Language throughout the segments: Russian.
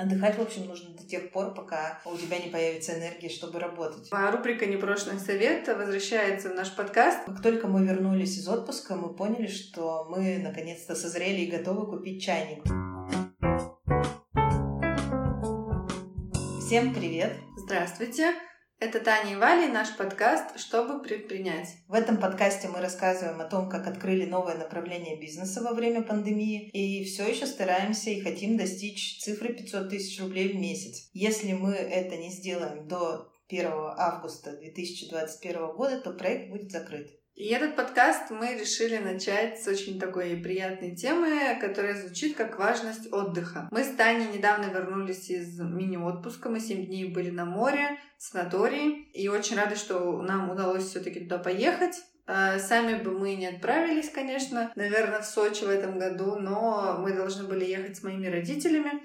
Отдыхать, в общем, нужно до тех пор, пока у тебя не появится энергия, чтобы работать. А рубрика «Непрошенный совет» возвращается в наш подкаст. Как только мы вернулись из отпуска, мы поняли, что мы наконец-то созрели и готовы купить чайник. Всем привет! Здравствуйте! Это Таня и Валя наш подкаст «Чтобы предпринять». В этом подкасте мы рассказываем о том, как открыли новое направление бизнеса во время пандемии и все еще стараемся и хотим достичь цифры 500 тысяч рублей в месяц. Если мы это не сделаем до 1 августа 2021 года, то проект будет закрыт. И этот подкаст мы решили начать с очень такой приятной темы, которая звучит как важность отдыха. Мы с Таней недавно вернулись из мини-отпуска, мы 7 дней были на море, в санатории, и очень рады, что нам удалось все таки туда поехать. А, сами бы мы не отправились, конечно, наверное, в Сочи в этом году, но мы должны были ехать с моими родителями.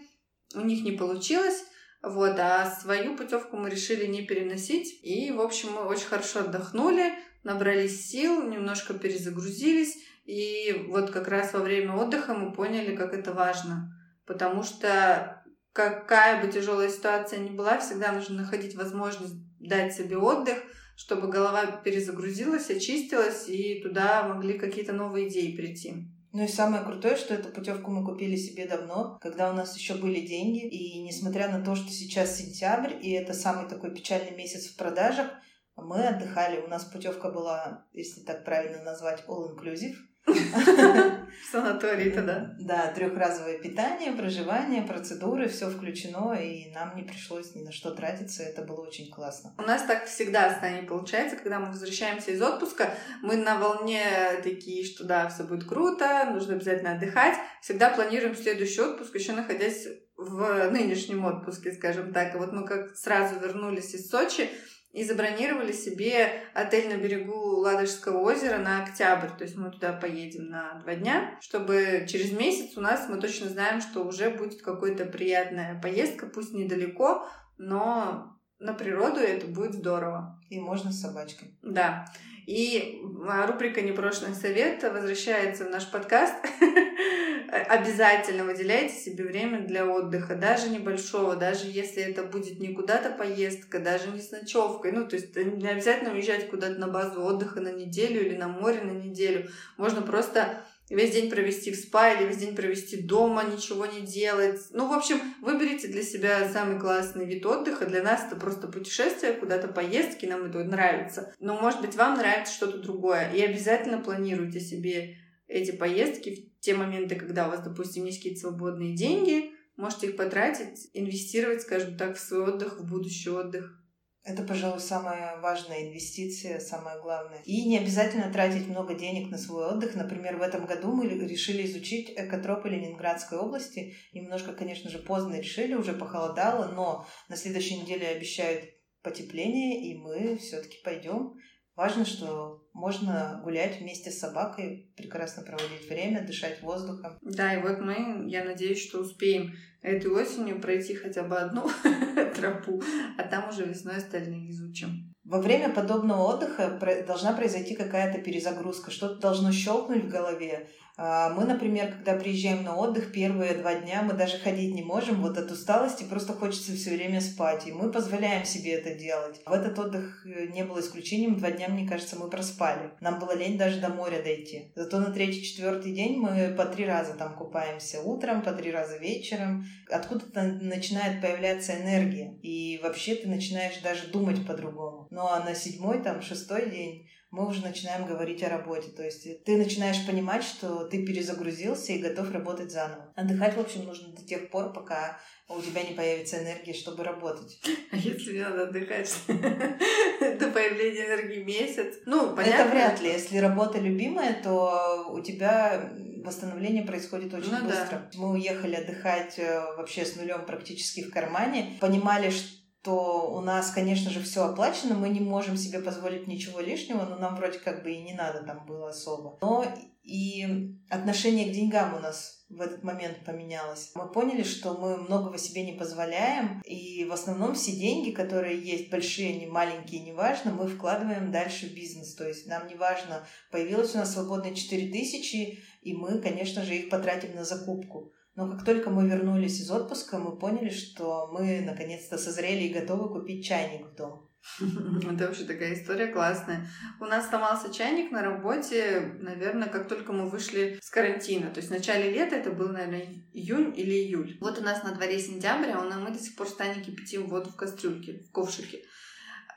У них не получилось. Вот, а свою путевку мы решили не переносить. И, в общем, мы очень хорошо отдохнули набрались сил, немножко перезагрузились. И вот как раз во время отдыха мы поняли, как это важно. Потому что какая бы тяжелая ситуация ни была, всегда нужно находить возможность дать себе отдых, чтобы голова перезагрузилась, очистилась, и туда могли какие-то новые идеи прийти. Ну и самое крутое, что эту путевку мы купили себе давно, когда у нас еще были деньги. И несмотря на то, что сейчас сентябрь, и это самый такой печальный месяц в продажах, мы отдыхали, у нас путевка была, если так правильно назвать, all-inclusive. В санатории тогда. Да, трехразовое питание, проживание, процедуры, все включено, и нам не пришлось ни на что тратиться, это было очень классно. У нас так всегда с Таней получается, когда мы возвращаемся из отпуска, мы на волне такие, что да, все будет круто, нужно обязательно отдыхать. Всегда планируем следующий отпуск, еще находясь в нынешнем отпуске, скажем так. И вот мы как сразу вернулись из Сочи, и забронировали себе отель на берегу Ладожского озера на октябрь. То есть мы туда поедем на два дня, чтобы через месяц у нас мы точно знаем, что уже будет какая-то приятная поездка, пусть недалеко, но на природу это будет здорово. И можно с собачкой. Да. И а, рубрика «Непрошенный совет» возвращается в наш подкаст. Обязательно выделяйте себе время для отдыха, даже небольшого, даже если это будет не куда-то поездка, даже не с ночевкой. Ну, то есть не обязательно уезжать куда-то на базу отдыха на неделю или на море на неделю. Можно просто весь день провести в спа или весь день провести дома, ничего не делать. Ну, в общем, выберите для себя самый классный вид отдыха. Для нас это просто путешествие, куда-то поездки, нам это нравится. Но, может быть, вам нравится что-то другое. И обязательно планируйте себе эти поездки в те моменты, когда у вас, допустим, есть какие-то свободные деньги, можете их потратить, инвестировать, скажем так, в свой отдых, в будущий отдых. Это, пожалуй, самая важная инвестиция, самое главное. И не обязательно тратить много денег на свой отдых. Например, в этом году мы решили изучить экотропы Ленинградской области. Немножко, конечно же, поздно решили, уже похолодало, но на следующей неделе обещают потепление, и мы все-таки пойдем. Важно, что можно гулять вместе с собакой, прекрасно проводить время, дышать воздухом. Да, и вот мы, я надеюсь, что успеем этой осенью пройти хотя бы одну тропу, а там уже весной остальные изучим. Во время подобного отдыха должна произойти какая-то перезагрузка, что-то должно щелкнуть в голове, мы, например, когда приезжаем на отдых, первые два дня мы даже ходить не можем, вот от усталости просто хочется все время спать, и мы позволяем себе это делать. В этот отдых э, не было исключением, два дня, мне кажется, мы проспали. Нам было лень даже до моря дойти. Зато на третий-четвертый день мы по три раза там купаемся утром, по три раза вечером. Откуда-то начинает появляться энергия, и вообще ты начинаешь даже думать по-другому. Ну а на седьмой, там, шестой день мы уже начинаем говорить о работе. То есть ты начинаешь понимать, что ты перезагрузился и готов работать заново. Отдыхать, в общем, нужно до тех пор, пока у тебя не появится энергия, чтобы работать. А если не надо отдыхать до появления энергии месяц? Ну, понятно. Это вряд ли. Если работа любимая, то у тебя восстановление происходит очень ну, быстро. Да. Мы уехали отдыхать э, вообще с нулем практически в кармане. Понимали, что то у нас, конечно же, все оплачено, мы не можем себе позволить ничего лишнего, но нам вроде как бы и не надо там было особо. Но и отношение к деньгам у нас в этот момент поменялось. Мы поняли, что мы многого себе не позволяем, и в основном все деньги, которые есть, большие, не маленькие, неважно, мы вкладываем дальше в бизнес. То есть нам не важно, появилось у нас свободные 4 тысячи, и мы, конечно же, их потратим на закупку. Но как только мы вернулись из отпуска, мы поняли, что мы наконец-то созрели и готовы купить чайник в дом. Это вообще такая история классная. У нас сломался чайник на работе, наверное, как только мы вышли с карантина. То есть в начале лета, это был, наверное, июнь или июль. Вот у нас на дворе сентябрь, а мы до сих пор станем кипятим воду в кастрюльке, в ковшике.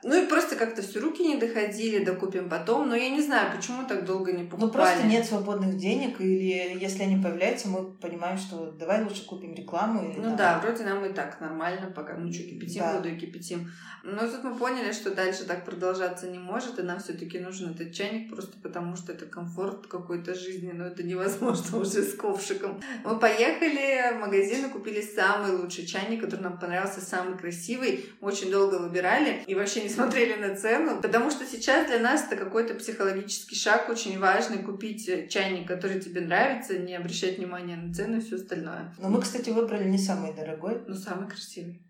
Ну и просто как-то все руки не доходили, докупим потом. Но я не знаю, почему так долго не покупали. Ну просто нет свободных денег, или если они появляются, мы понимаем, что давай лучше купим рекламу. Или, ну там... да, вроде нам и так нормально пока. Ну что, кипятим да. воду и кипятим. Но тут мы поняли, что дальше так продолжаться не может, и нам все-таки нужен этот чайник просто потому, что это комфорт какой-то жизни, но это невозможно уже с ковшиком. Мы поехали в магазин и купили самый лучший чайник, который нам понравился, самый красивый. Очень долго выбирали и вообще не смотрели на цену, потому что сейчас для нас это какой-то психологический шаг очень важный купить чайник, который тебе нравится, не обращать внимания на цену и все остальное. Но мы, кстати, выбрали не самый дорогой. Но самый красивый.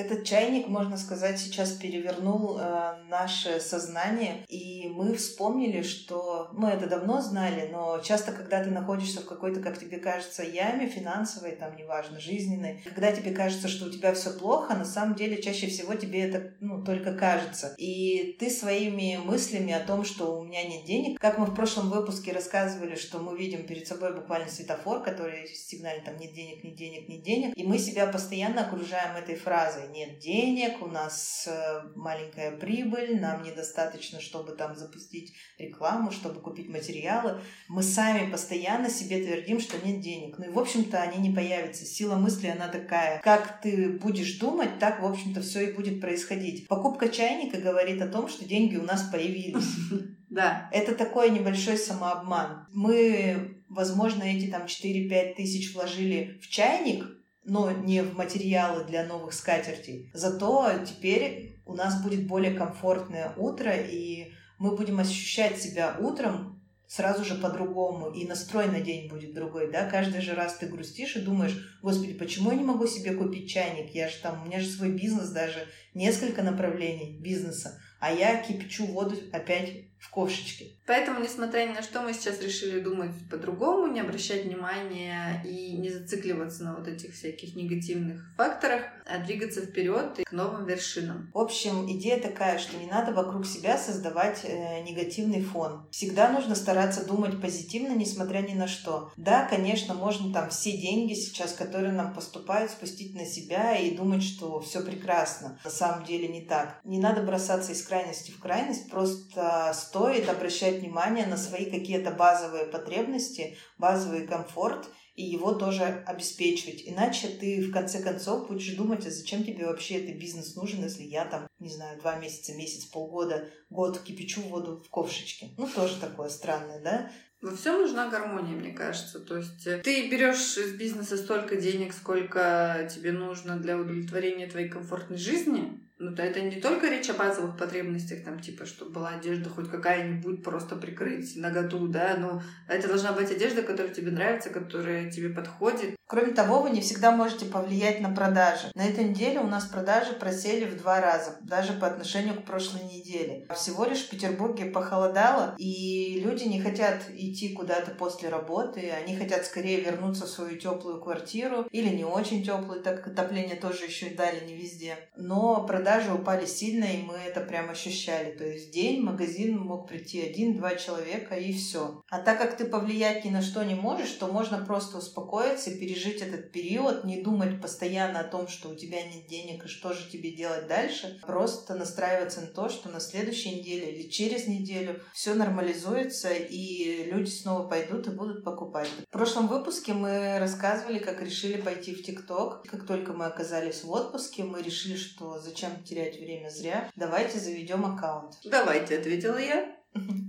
Этот чайник, можно сказать, сейчас перевернул э, наше сознание, и мы вспомнили, что мы это давно знали, но часто, когда ты находишься в какой-то, как тебе кажется, яме финансовой, там, неважно, жизненной, когда тебе кажется, что у тебя все плохо, на самом деле чаще всего тебе это ну, только кажется. И ты своими мыслями о том, что у меня нет денег, как мы в прошлом выпуске рассказывали, что мы видим перед собой буквально светофор, который сигналит там нет денег, нет денег, нет денег, и мы себя постоянно окружаем этой фразой нет денег, у нас э, маленькая прибыль, нам недостаточно, чтобы там запустить рекламу, чтобы купить материалы. Мы сами постоянно себе твердим, что нет денег. Ну и, в общем-то, они не появятся. Сила мысли, она такая. Как ты будешь думать, так, в общем-то, все и будет происходить. Покупка чайника говорит о том, что деньги у нас появились. Да. Это такой небольшой самообман. Мы, возможно, эти там 4-5 тысяч вложили в чайник, но не в материалы для новых скатертей. Зато теперь у нас будет более комфортное утро, и мы будем ощущать себя утром сразу же по-другому, и настрой на день будет другой, да, каждый же раз ты грустишь и думаешь, господи, почему я не могу себе купить чайник, я же там, у меня же свой бизнес даже, несколько направлений бизнеса, а я кипячу воду опять в ковшечке. Поэтому, несмотря ни на что, мы сейчас решили думать по-другому, не обращать внимания и не зацикливаться на вот этих всяких негативных факторах, а двигаться вперед и к новым вершинам. В общем, идея такая, что не надо вокруг себя создавать э, негативный фон. Всегда нужно стараться думать позитивно, несмотря ни на что. Да, конечно, можно там все деньги сейчас, которые нам поступают, спустить на себя и думать, что все прекрасно. На самом деле не так. Не надо бросаться из крайности в крайность, просто стоит обращать внимание на свои какие-то базовые потребности, базовый комфорт и его тоже обеспечивать. Иначе ты в конце концов будешь думать, а зачем тебе вообще этот бизнес нужен, если я там, не знаю, два месяца, месяц, полгода, год кипячу воду в ковшечке. Ну, тоже такое странное, да? Во всем нужна гармония, мне кажется. То есть э, ты берешь из бизнеса столько денег, сколько тебе нужно для удовлетворения твоей комфортной жизни, ну, то это не только речь о базовых потребностях, там, типа, чтобы была одежда хоть какая-нибудь, просто прикрыть наготу, да, но это должна быть одежда, которая тебе нравится, которая тебе подходит. Кроме того, вы не всегда можете повлиять на продажи. На этой неделе у нас продажи просели в два раза, даже по отношению к прошлой неделе. Всего лишь в Петербурге похолодало, и люди не хотят идти куда-то после работы, они хотят скорее вернуться в свою теплую квартиру или не очень теплую, так как отопление тоже еще и дали не везде. Но продажи упали сильно, и мы это прям ощущали. То есть в день в магазин мог прийти один-два человека, и все. А так как ты повлиять ни на что не можешь, то можно просто успокоиться пережить этот период, не думать постоянно о том, что у тебя нет денег и что же тебе делать дальше. Просто настраиваться на то, что на следующей неделе или через неделю все нормализуется и люди снова пойдут и будут покупать. В прошлом выпуске мы рассказывали, как решили пойти в ТикТок. Как только мы оказались в отпуске, мы решили, что зачем терять время зря. Давайте заведем аккаунт. Давайте, ответила я.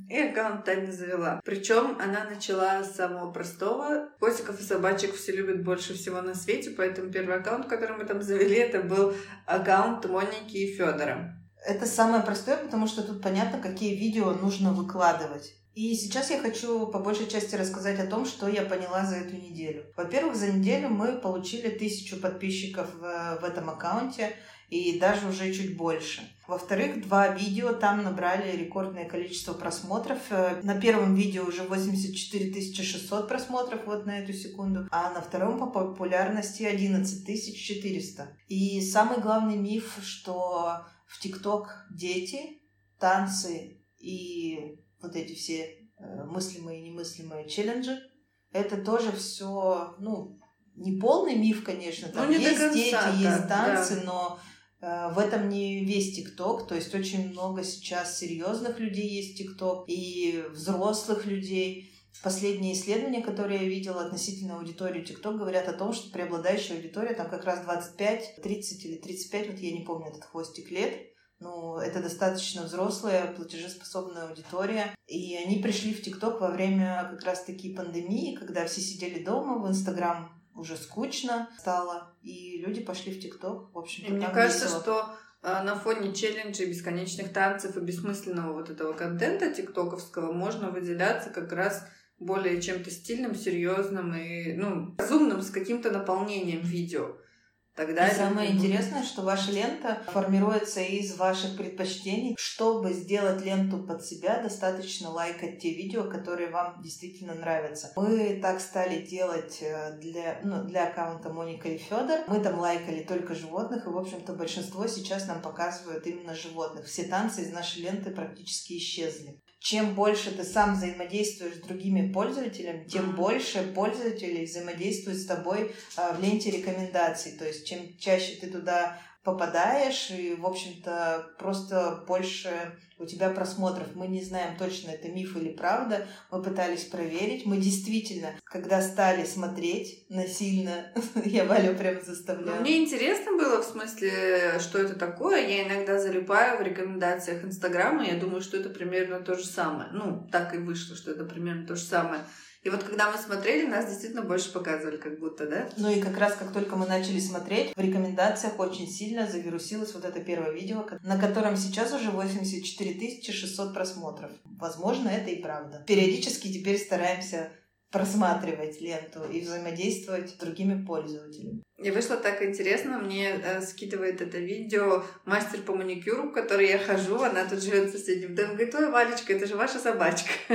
И аккаунт Таня завела. Причем она начала с самого простого. Котиков и собачек все любят больше всего на свете, поэтому первый аккаунт, который мы там завели, это был аккаунт Моники и Федора. Это самое простое, потому что тут понятно, какие видео нужно выкладывать. И сейчас я хочу по большей части рассказать о том, что я поняла за эту неделю. Во-первых, за неделю мы получили тысячу подписчиков в, в этом аккаунте и даже уже чуть больше. Во-вторых, два видео там набрали рекордное количество просмотров. Э, на первом видео уже 84 600 просмотров вот на эту секунду, а на втором по популярности 11 400. И самый главный миф, что в ТикТок дети, танцы и вот эти все э, мыслимые и немыслимые челленджи, это тоже все, ну, не полный миф, конечно, там ну, есть конца, дети, да, есть танцы, да. но в этом не весь ТикТок, то есть очень много сейчас серьезных людей есть ТикТok и взрослых людей. Последние исследования, которые я видела относительно аудитории ТикТок, говорят о том, что преобладающая аудитория там как раз 25, 30 или 35, вот я не помню этот хвостик лет, ну, это достаточно взрослая, платежеспособная аудитория. И они пришли в ТикТок во время как раз-таки пандемии, когда все сидели дома, в Инстаграм уже скучно стало, и люди пошли в ТикТок. В общем Мне кажется, весело. что а, на фоне челленджей, бесконечных танцев и бессмысленного вот этого контента тиктоковского можно выделяться как раз более чем-то стильным, серьезным и ну, разумным с каким-то наполнением видео. Тогда и самое будет... интересное, что ваша лента формируется из ваших предпочтений. Чтобы сделать ленту под себя, достаточно лайкать те видео, которые вам действительно нравятся. Мы так стали делать э, для, ну, для аккаунта Моника и Федор. Мы там лайкали только животных, и, в общем-то, большинство сейчас нам показывают именно животных. Все танцы из нашей ленты практически исчезли чем больше ты сам взаимодействуешь с другими пользователями, тем mm-hmm. больше пользователей взаимодействуют с тобой а, в ленте рекомендаций. То есть чем чаще ты туда попадаешь, и, в общем-то, просто больше у тебя просмотров. Мы не знаем точно, это миф или правда. Мы пытались проверить. Мы действительно, когда стали смотреть насильно, я Валю прям заставляю. Ну, мне интересно было, в смысле, что это такое. Я иногда залипаю в рекомендациях Инстаграма, я думаю, что это примерно то же самое. Ну, так и вышло, что это примерно то же самое. И вот когда мы смотрели, нас действительно больше показывали, как будто, да? Ну и как раз как только мы начали смотреть, в рекомендациях очень сильно завирусилось вот это первое видео, на котором сейчас уже 84 600 просмотров. Возможно, это и правда. Периодически теперь стараемся просматривать ленту и взаимодействовать с другими пользователями. И вышло так интересно, мне э, скидывает это видео мастер по маникюру, к которой я хожу, она тут живет в соседнем доме, говорит, ой, Валечка, это же ваша собачка.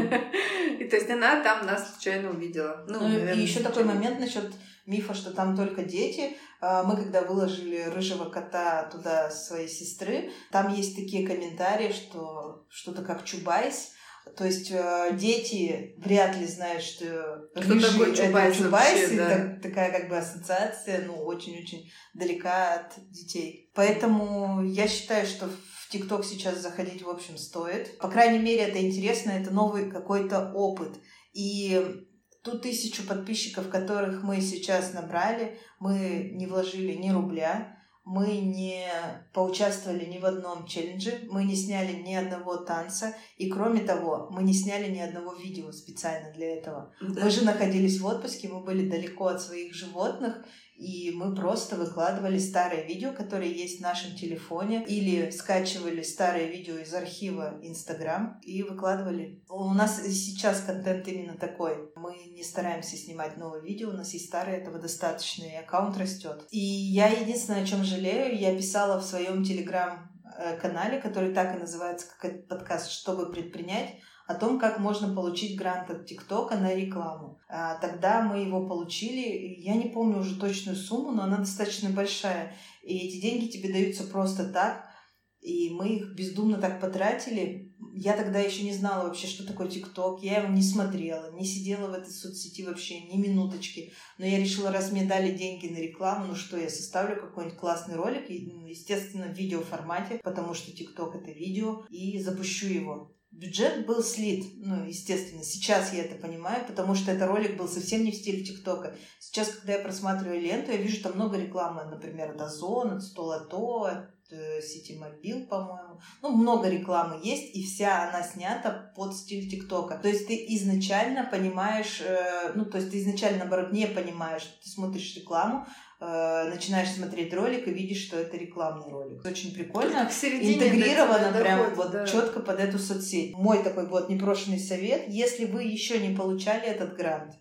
И то есть она там нас случайно увидела. Ну, ну наверное, и еще такой момент насчет мифа, что там только дети. А, мы когда выложили рыжего кота туда своей сестры, там есть такие комментарии, что что-то как Чубайс, то есть э, дети вряд ли знают, что Кто рыжий такой Чубайс, это Чубайс вообще, и да. так, такая как бы ассоциация, ну, очень-очень далека от детей. Поэтому я считаю, что в ТикТок сейчас заходить, в общем, стоит. По крайней мере, это интересно, это новый какой-то опыт. И ту тысячу подписчиков, которых мы сейчас набрали, мы не вложили ни рубля мы не поучаствовали ни в одном челлендже, мы не сняли ни одного танца, и кроме того, мы не сняли ни одного видео специально для этого. Да. Мы же находились в отпуске, мы были далеко от своих животных, и мы просто выкладывали старые видео, которые есть в нашем телефоне, или скачивали старые видео из архива Инстаграм и выкладывали. У нас сейчас контент именно такой. Мы не стараемся снимать новые видео, у нас есть старые, этого достаточно, и аккаунт растет. И я единственное, о чем жалею, я писала в своем телеграм канале, который так и называется, как подкаст «Чтобы предпринять», о том, как можно получить грант от ТикТока на рекламу. А, тогда мы его получили, я не помню уже точную сумму, но она достаточно большая. И эти деньги тебе даются просто так, и мы их бездумно так потратили. Я тогда еще не знала вообще, что такое ТикТок. Я его не смотрела, не сидела в этой соцсети вообще ни минуточки. Но я решила, раз мне дали деньги на рекламу, ну что, я составлю какой-нибудь классный ролик, ну, естественно, в видеоформате, потому что ТикТок это видео, и запущу его бюджет был слит. Ну, естественно, сейчас я это понимаю, потому что этот ролик был совсем не в стиле ТикТока. Сейчас, когда я просматриваю ленту, я вижу там много рекламы, например, от Озон, от Столото, от Сити Мобил, по-моему. Ну, много рекламы есть, и вся она снята под стиль ТикТока. То есть ты изначально понимаешь, э, ну, то есть ты изначально, наоборот, не понимаешь, ты смотришь рекламу, э, начинаешь смотреть ролик и видишь, что это рекламный ролик. Очень прикольно. Интегрировано прям доходит, вот да. четко под эту соцсеть. Мой такой вот непрошенный совет, если вы еще не получали этот грант,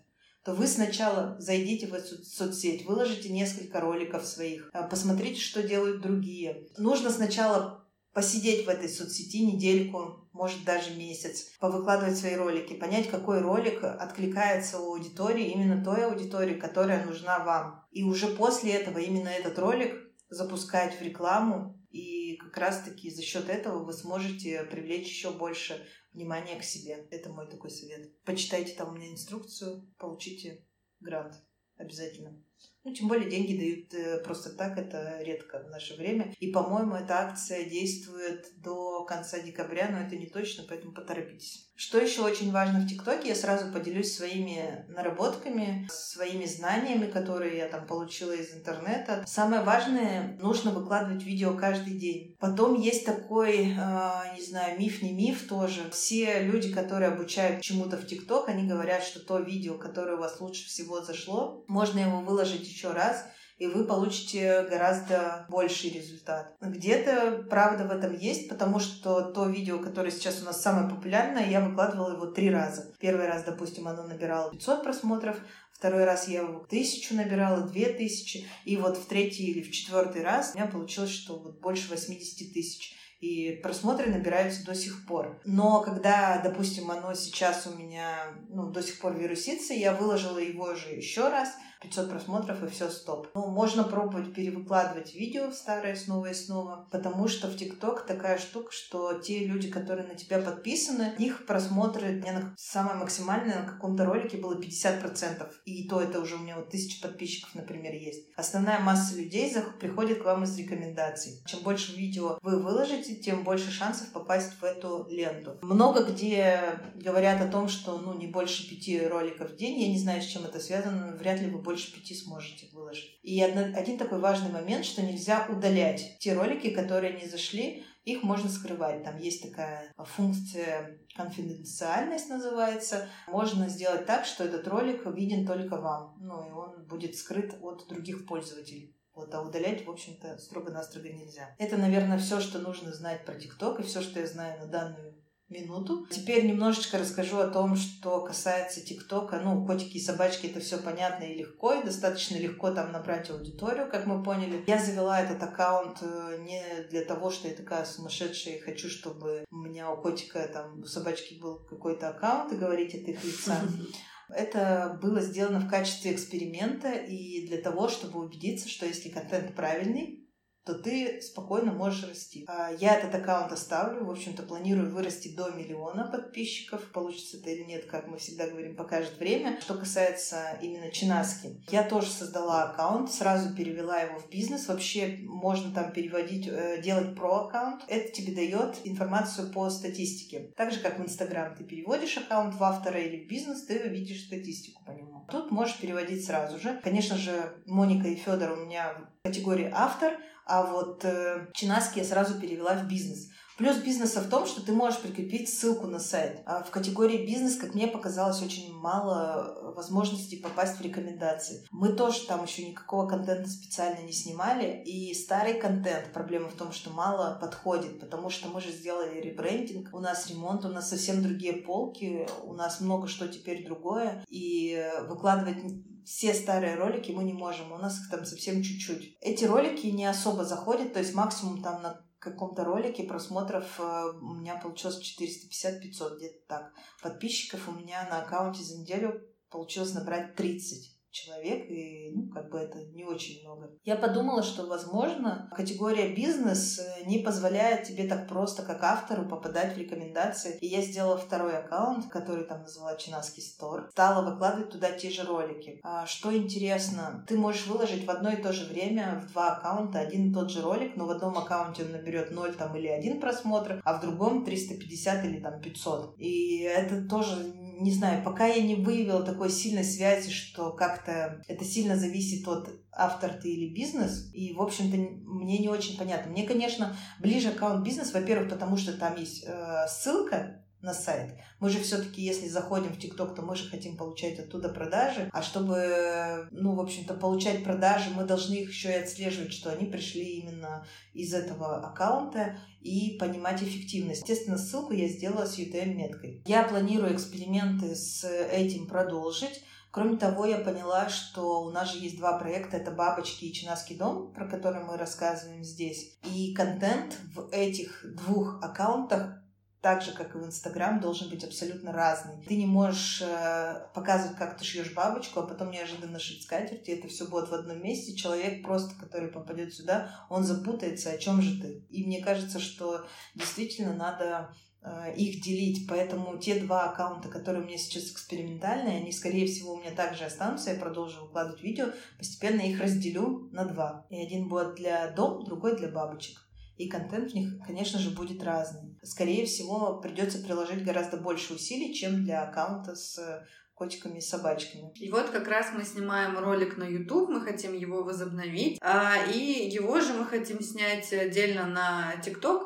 то вы сначала зайдите в эту соцсеть, выложите несколько роликов своих, а, посмотрите, что делают другие. Нужно сначала посидеть в этой соцсети недельку, может даже месяц, повыкладывать свои ролики, понять, какой ролик откликается у аудитории, именно той аудитории, которая нужна вам. И уже после этого именно этот ролик запускать в рекламу, и как раз-таки за счет этого вы сможете привлечь еще больше внимания к себе. Это мой такой совет. Почитайте там у меня инструкцию, получите грант обязательно. Ну, тем более деньги дают э, просто так, это редко в наше время. И, по-моему, эта акция действует до конца декабря, но это не точно, поэтому поторопитесь. Что еще очень важно в ТикТоке, я сразу поделюсь своими наработками, своими знаниями, которые я там получила из интернета. Самое важное, нужно выкладывать видео каждый день. Потом есть такой, э, не знаю, миф, не миф тоже. Все люди, которые обучают чему-то в ТикТок, они говорят, что то видео, которое у вас лучше всего зашло, можно его выложить еще раз, и вы получите гораздо больший результат. Где-то правда в этом есть, потому что то видео, которое сейчас у нас самое популярное, я выкладывала его три раза. Первый раз, допустим, оно набирало 500 просмотров, второй раз я его тысячу набирала, две тысячи, и вот в третий или в четвертый раз у меня получилось, что вот больше 80 тысяч и просмотры набираются до сих пор. Но когда, допустим, оно сейчас у меня ну, до сих пор вирусится, я выложила его же еще раз, 500 просмотров и все, стоп. Ну, можно пробовать перевыкладывать видео старое снова и снова, потому что в ТикТок такая штука, что те люди, которые на тебя подписаны, их просмотры, у меня самое максимальное на каком-то ролике было 50%. И то это уже у меня вот тысяча подписчиков, например, есть. Основная масса людей приходит к вам из рекомендаций. Чем больше видео вы выложите, тем больше шансов попасть в эту ленту. Много где говорят о том, что ну, не больше пяти роликов в день. Я не знаю, с чем это связано. Вряд ли вы больше пяти сможете выложить. И один такой важный момент, что нельзя удалять те ролики, которые не зашли, их можно скрывать. Там есть такая функция конфиденциальность называется. Можно сделать так, что этот ролик виден только вам. Ну и он будет скрыт от других пользователей. Вот, а удалять, в общем-то, строго-настрого нельзя. Это, наверное, все, что нужно знать про ТикТок и все, что я знаю на данную минуту. Теперь немножечко расскажу о том, что касается ТикТока. Ну, котики и собачки это все понятно и легко, и достаточно легко там набрать аудиторию, как мы поняли. Я завела этот аккаунт э, не для того, что я такая сумасшедшая и хочу, чтобы у меня у котика там, у собачки был какой-то аккаунт и говорить от их лица. Это было сделано в качестве эксперимента и для того, чтобы убедиться, что если контент правильный, то ты спокойно можешь расти. А, Я этот аккаунт оставлю, в общем-то, планирую вырасти до миллиона подписчиков. Получится это или нет, как мы всегда говорим, покажет время. Что касается именно Чинаски, я тоже создала аккаунт, сразу перевела его в бизнес. Вообще можно там переводить, э, делать про аккаунт. Это тебе дает информацию по статистике. Так же, как в Инстаграм ты переводишь аккаунт в автора или в бизнес, ты видишь статистику по нему. Тут можешь переводить сразу же. Конечно же, Моника и Федор у меня в категории автор, а вот э, Чинаски я сразу перевела в бизнес. Плюс бизнеса в том, что ты можешь прикрепить ссылку на сайт. А в категории бизнес, как мне показалось, очень мало возможностей попасть в рекомендации. Мы тоже там еще никакого контента специально не снимали. И старый контент, проблема в том, что мало подходит, потому что мы же сделали ребрендинг, у нас ремонт, у нас совсем другие полки, у нас много что теперь другое. И выкладывать все старые ролики мы не можем, у нас их там совсем чуть-чуть. Эти ролики не особо заходят, то есть максимум там на каком-то ролике просмотров э, у меня получилось 450-500, где-то так. Подписчиков у меня на аккаунте за неделю получилось набрать 30 человек, и ну, как бы это не очень много. Я подумала, что, возможно, категория бизнес э, не позволяет тебе так просто, как автору, попадать в рекомендации. И я сделала второй аккаунт, который там назвала Чинаский Стор. Стала выкладывать туда те же ролики. А, что интересно, ты можешь выложить в одно и то же время в два аккаунта один и тот же ролик, но в одном аккаунте он наберет 0 там, или один просмотр, а в другом 350 или там 500. И это тоже не знаю, пока я не выявила такой сильной связи, что как-то это сильно зависит от автор ты или бизнес. И, в общем-то, мне не очень понятно. Мне, конечно, ближе аккаунт бизнес, во-первых, потому что там есть э, ссылка на сайт. Мы же все-таки, если заходим в ТикТок, то мы же хотим получать оттуда продажи. А чтобы, ну, в общем-то, получать продажи, мы должны их еще и отслеживать, что они пришли именно из этого аккаунта и понимать эффективность. Естественно, ссылку я сделала с UTM-меткой. Я планирую эксперименты с этим продолжить. Кроме того, я поняла, что у нас же есть два проекта. Это «Бабочки» и «Чинаский дом», про которые мы рассказываем здесь. И контент в этих двух аккаунтах так же, как и в Инстаграм, должен быть абсолютно разный. Ты не можешь э, показывать, как ты шьешь бабочку, а потом неожиданно шить скатерть, и это все будет в одном месте. Человек просто, который попадет сюда, он запутается, о чем же ты. И мне кажется, что действительно надо э, их делить. Поэтому те два аккаунта, которые у меня сейчас экспериментальные, они, скорее всего, у меня также останутся. Я продолжу выкладывать видео. Постепенно их разделю на два. И один будет для дом, другой для бабочек и контент в них, конечно же, будет разный. Скорее всего, придется приложить гораздо больше усилий, чем для аккаунта с котиками и собачками. И вот как раз мы снимаем ролик на YouTube, мы хотим его возобновить, а, и его же мы хотим снять отдельно на TikTok,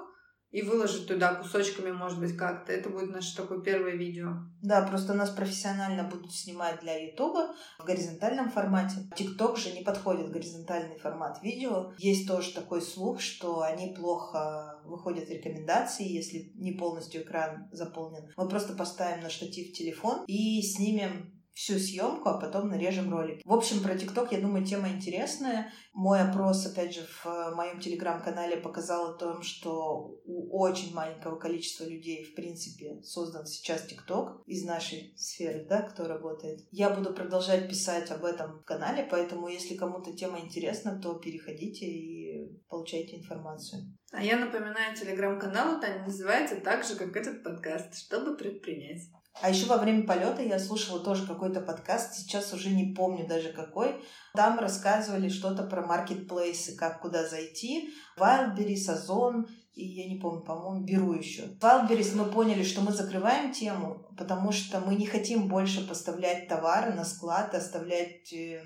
и выложить туда кусочками, может быть, как-то. Это будет наше такое первое видео. Да, просто нас профессионально будут снимать для Ютуба в горизонтальном формате. ТикТок же не подходит горизонтальный формат видео. Есть тоже такой слух, что они плохо выходят в рекомендации, если не полностью экран заполнен. Мы просто поставим на штатив телефон и снимем всю съемку, а потом нарежем ролик. В общем, про ТикТок, я думаю, тема интересная. Мой опрос, опять же, в моем телеграм-канале показал о том, что у очень маленького количества людей, в принципе, создан сейчас ТикТок из нашей сферы, да, кто работает. Я буду продолжать писать об этом в канале, поэтому если кому-то тема интересна, то переходите и получайте информацию. А я напоминаю, телеграм-канал Таня называется так же, как этот подкаст, чтобы предпринять. А еще во время полета я слушала тоже какой-то подкаст, сейчас уже не помню даже какой. Там рассказывали что-то про маркетплейсы, как куда зайти. Wildberries, Озон и я не помню, по-моему, Беру еще. Wildberries мы поняли, что мы закрываем тему, потому что мы не хотим больше поставлять товары на склад, оставлять э,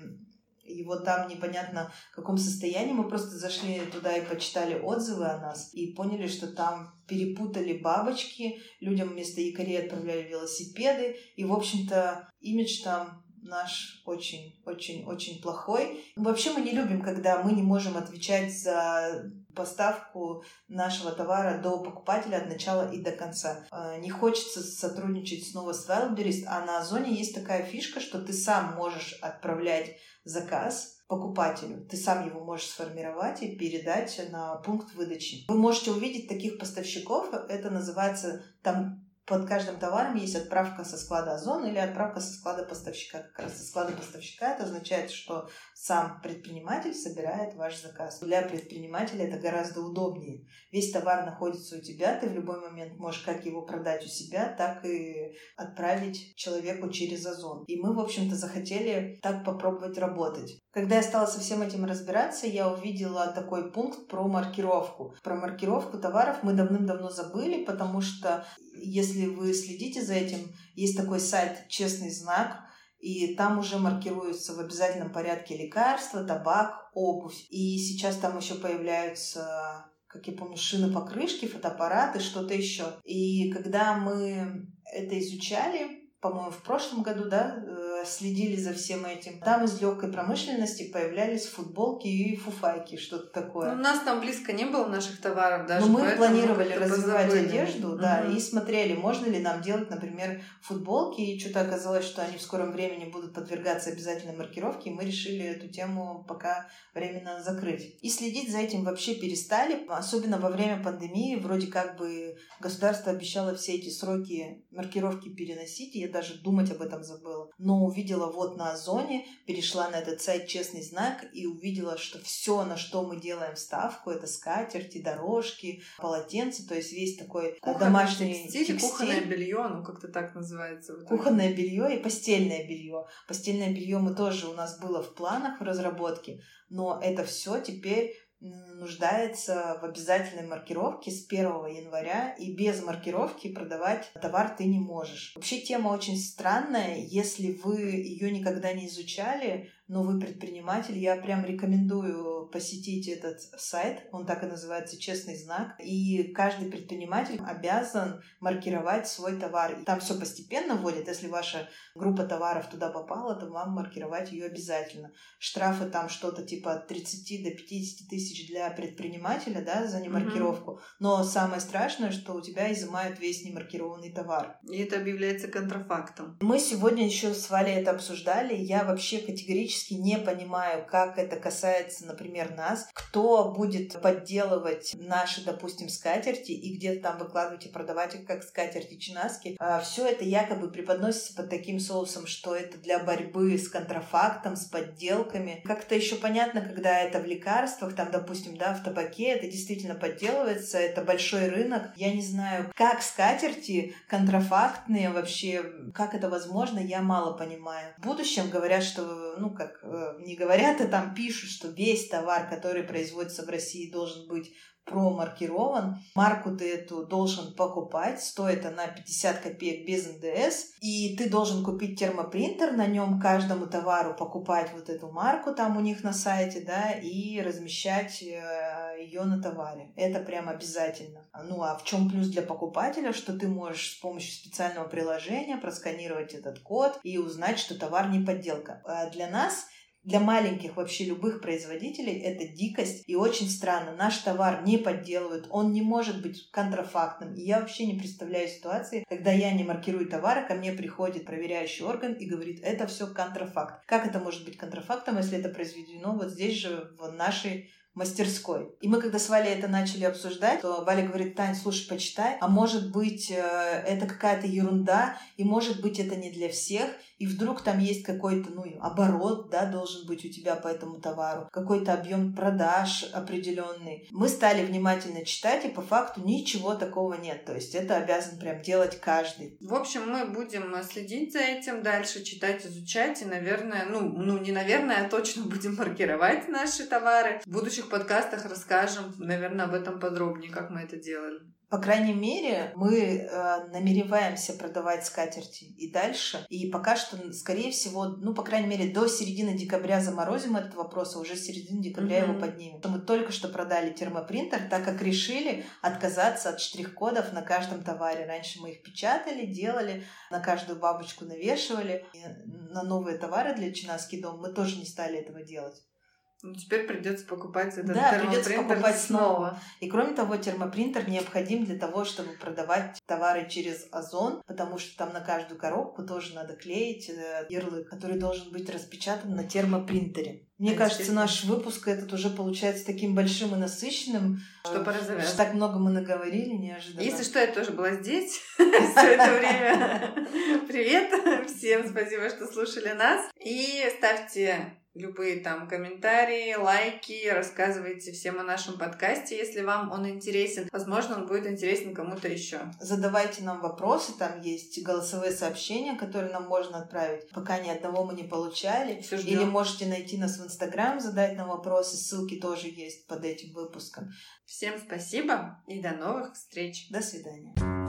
его там непонятно в каком состоянии. Мы просто зашли туда и почитали отзывы о нас и поняли, что там перепутали бабочки, людям вместо якорей отправляли велосипеды, и, в общем-то, имидж там наш очень-очень-очень плохой. Вообще мы не любим, когда мы не можем отвечать за поставку нашего товара до покупателя от начала и до конца. А, не хочется сотрудничать снова с Wildberries, а на Озоне есть такая фишка, что ты сам можешь отправлять заказ покупателю. Ты сам его можешь сформировать и передать на пункт выдачи. Вы можете увидеть таких поставщиков, это называется там под каждым товаром есть отправка со склада Озон или отправка со склада поставщика. Как раз со склада поставщика это означает, что сам предприниматель собирает ваш заказ. Для предпринимателя это гораздо удобнее. Весь товар находится у тебя, ты в любой момент можешь как его продать у себя, так и отправить человеку через Озон. И мы, в общем-то, захотели так попробовать работать. Когда я стала со всем этим разбираться, я увидела такой пункт про маркировку. Про маркировку товаров мы давным-давно забыли, потому что если вы следите за этим, есть такой сайт «Честный знак», и там уже маркируются в обязательном порядке лекарства, табак, обувь. И сейчас там еще появляются, как я помню, шины покрышки, фотоаппараты, что-то еще. И когда мы это изучали, по-моему, в прошлом году, да, следили за всем этим. Там из легкой промышленности появлялись футболки и фуфайки, что-то такое. Ну, у нас там близко не было наших товаров даже. Но мы планировали развивать позабыли. одежду, да, угу. и смотрели, можно ли нам делать, например, футболки, и что-то оказалось, что они в скором времени будут подвергаться обязательной маркировке, и мы решили эту тему пока временно закрыть. И следить за этим вообще перестали, особенно во время пандемии, вроде как бы государство обещало все эти сроки маркировки переносить, и я даже думать об этом забыла. Но увидела вот на Озоне, перешла на этот сайт «Честный знак» и увидела, что все, на что мы делаем ставку, это скатерти, дорожки, полотенца, то есть весь такой Кухонный домашний текстиль, текстиль. Кухонное белье, ну как-то так называется. Кухонное белье и постельное белье. Постельное белье мы тоже у нас было в планах в разработке, но это все теперь нуждается в обязательной маркировке с 1 января, и без маркировки продавать товар ты не можешь. Вообще тема очень странная. Если вы ее никогда не изучали, но вы предприниматель, я прям рекомендую посетить этот сайт, он так и называется «Честный знак», и каждый предприниматель обязан маркировать свой товар. Там все постепенно вводит, если ваша группа товаров туда попала, то вам маркировать ее обязательно. Штрафы там что-то типа от 30 до 50 тысяч для предпринимателя, да, за немаркировку. Mm-hmm. Но самое страшное, что у тебя изымают весь немаркированный товар. И это объявляется контрафактом. Мы сегодня еще с Валей это обсуждали. Я вообще категорически не понимаю, как это касается, например, нас. Кто будет подделывать наши, допустим, скатерти и где-то там выкладывать и продавать их как скатерти чинаски. А, Все это якобы преподносится под таким соусом, что это для борьбы с контрафактом, с подделками. Как-то еще понятно, когда это в лекарствах, там, допустим, да, в табаке, это действительно подделывается, это большой рынок. Я не знаю, как скатерти контрафактные вообще, как это возможно, я мало понимаю. В будущем говорят, что, ну, как э, не говорят, а там пишут, что весь товар, который производится в России, должен быть промаркирован. Марку ты эту должен покупать. Стоит она 50 копеек без НДС. И ты должен купить термопринтер, на нем каждому товару покупать вот эту марку там у них на сайте, да, и размещать э, ее на товаре. Это прям обязательно. Ну а в чем плюс для покупателя, что ты можешь с помощью специального приложения просканировать этот код и узнать, что товар не подделка. А для нас для маленьких вообще любых производителей это дикость и очень странно. Наш товар не подделывают, он не может быть контрафактным. И я вообще не представляю ситуации, когда я не маркирую товары, ко мне приходит проверяющий орган и говорит, это все контрафакт. Как это может быть контрафактом, если это произведено вот здесь же в нашей мастерской. И мы когда с Валей это начали обсуждать, то Валя говорит, Тань, слушай, почитай, а может быть э, это какая-то ерунда, и может быть это не для всех, и вдруг там есть какой-то, ну, оборот, да, должен быть у тебя по этому товару, какой-то объем продаж определенный. Мы стали внимательно читать, и по факту ничего такого нет. То есть это обязан прям делать каждый. В общем, мы будем следить за этим дальше, читать, изучать, и, наверное, ну, ну не наверное, а точно будем маркировать наши товары. В будущих подкастах расскажем, наверное, об этом подробнее, как мы это делали. По крайней мере, мы э, намереваемся продавать скатерти и дальше. И пока что, скорее всего, ну, по крайней мере, до середины декабря заморозим этот вопрос, а уже с середины декабря mm-hmm. его поднимем. Мы только что продали термопринтер, так как решили отказаться от штрих-кодов на каждом товаре. Раньше мы их печатали, делали, на каждую бабочку навешивали. И на новые товары для Чинаский дом мы тоже не стали этого делать. Ну, теперь придется покупать этот да, придется покупать снова. И кроме того, термопринтер необходим для того, чтобы продавать товары через Озон, потому что там на каждую коробку тоже надо клеить э, ярлык, который должен быть распечатан на термопринтере. Мне а кажется, наш выпуск этот уже получается таким большим и насыщенным. Что пора завязывать. Что так много мы наговорили неожиданно. Если что, я тоже была здесь все это время. Привет! Всем спасибо, что слушали нас. И ставьте любые там комментарии, лайки, рассказывайте всем о нашем подкасте, если вам он интересен. Возможно, он будет интересен кому-то еще. Задавайте нам вопросы, там есть голосовые сообщения, которые нам можно отправить. Пока ни одного мы не получали. Все Или можете найти нас в Инстаграм, задать нам вопросы, ссылки тоже есть под этим выпуском. Всем спасибо и до новых встреч. До свидания.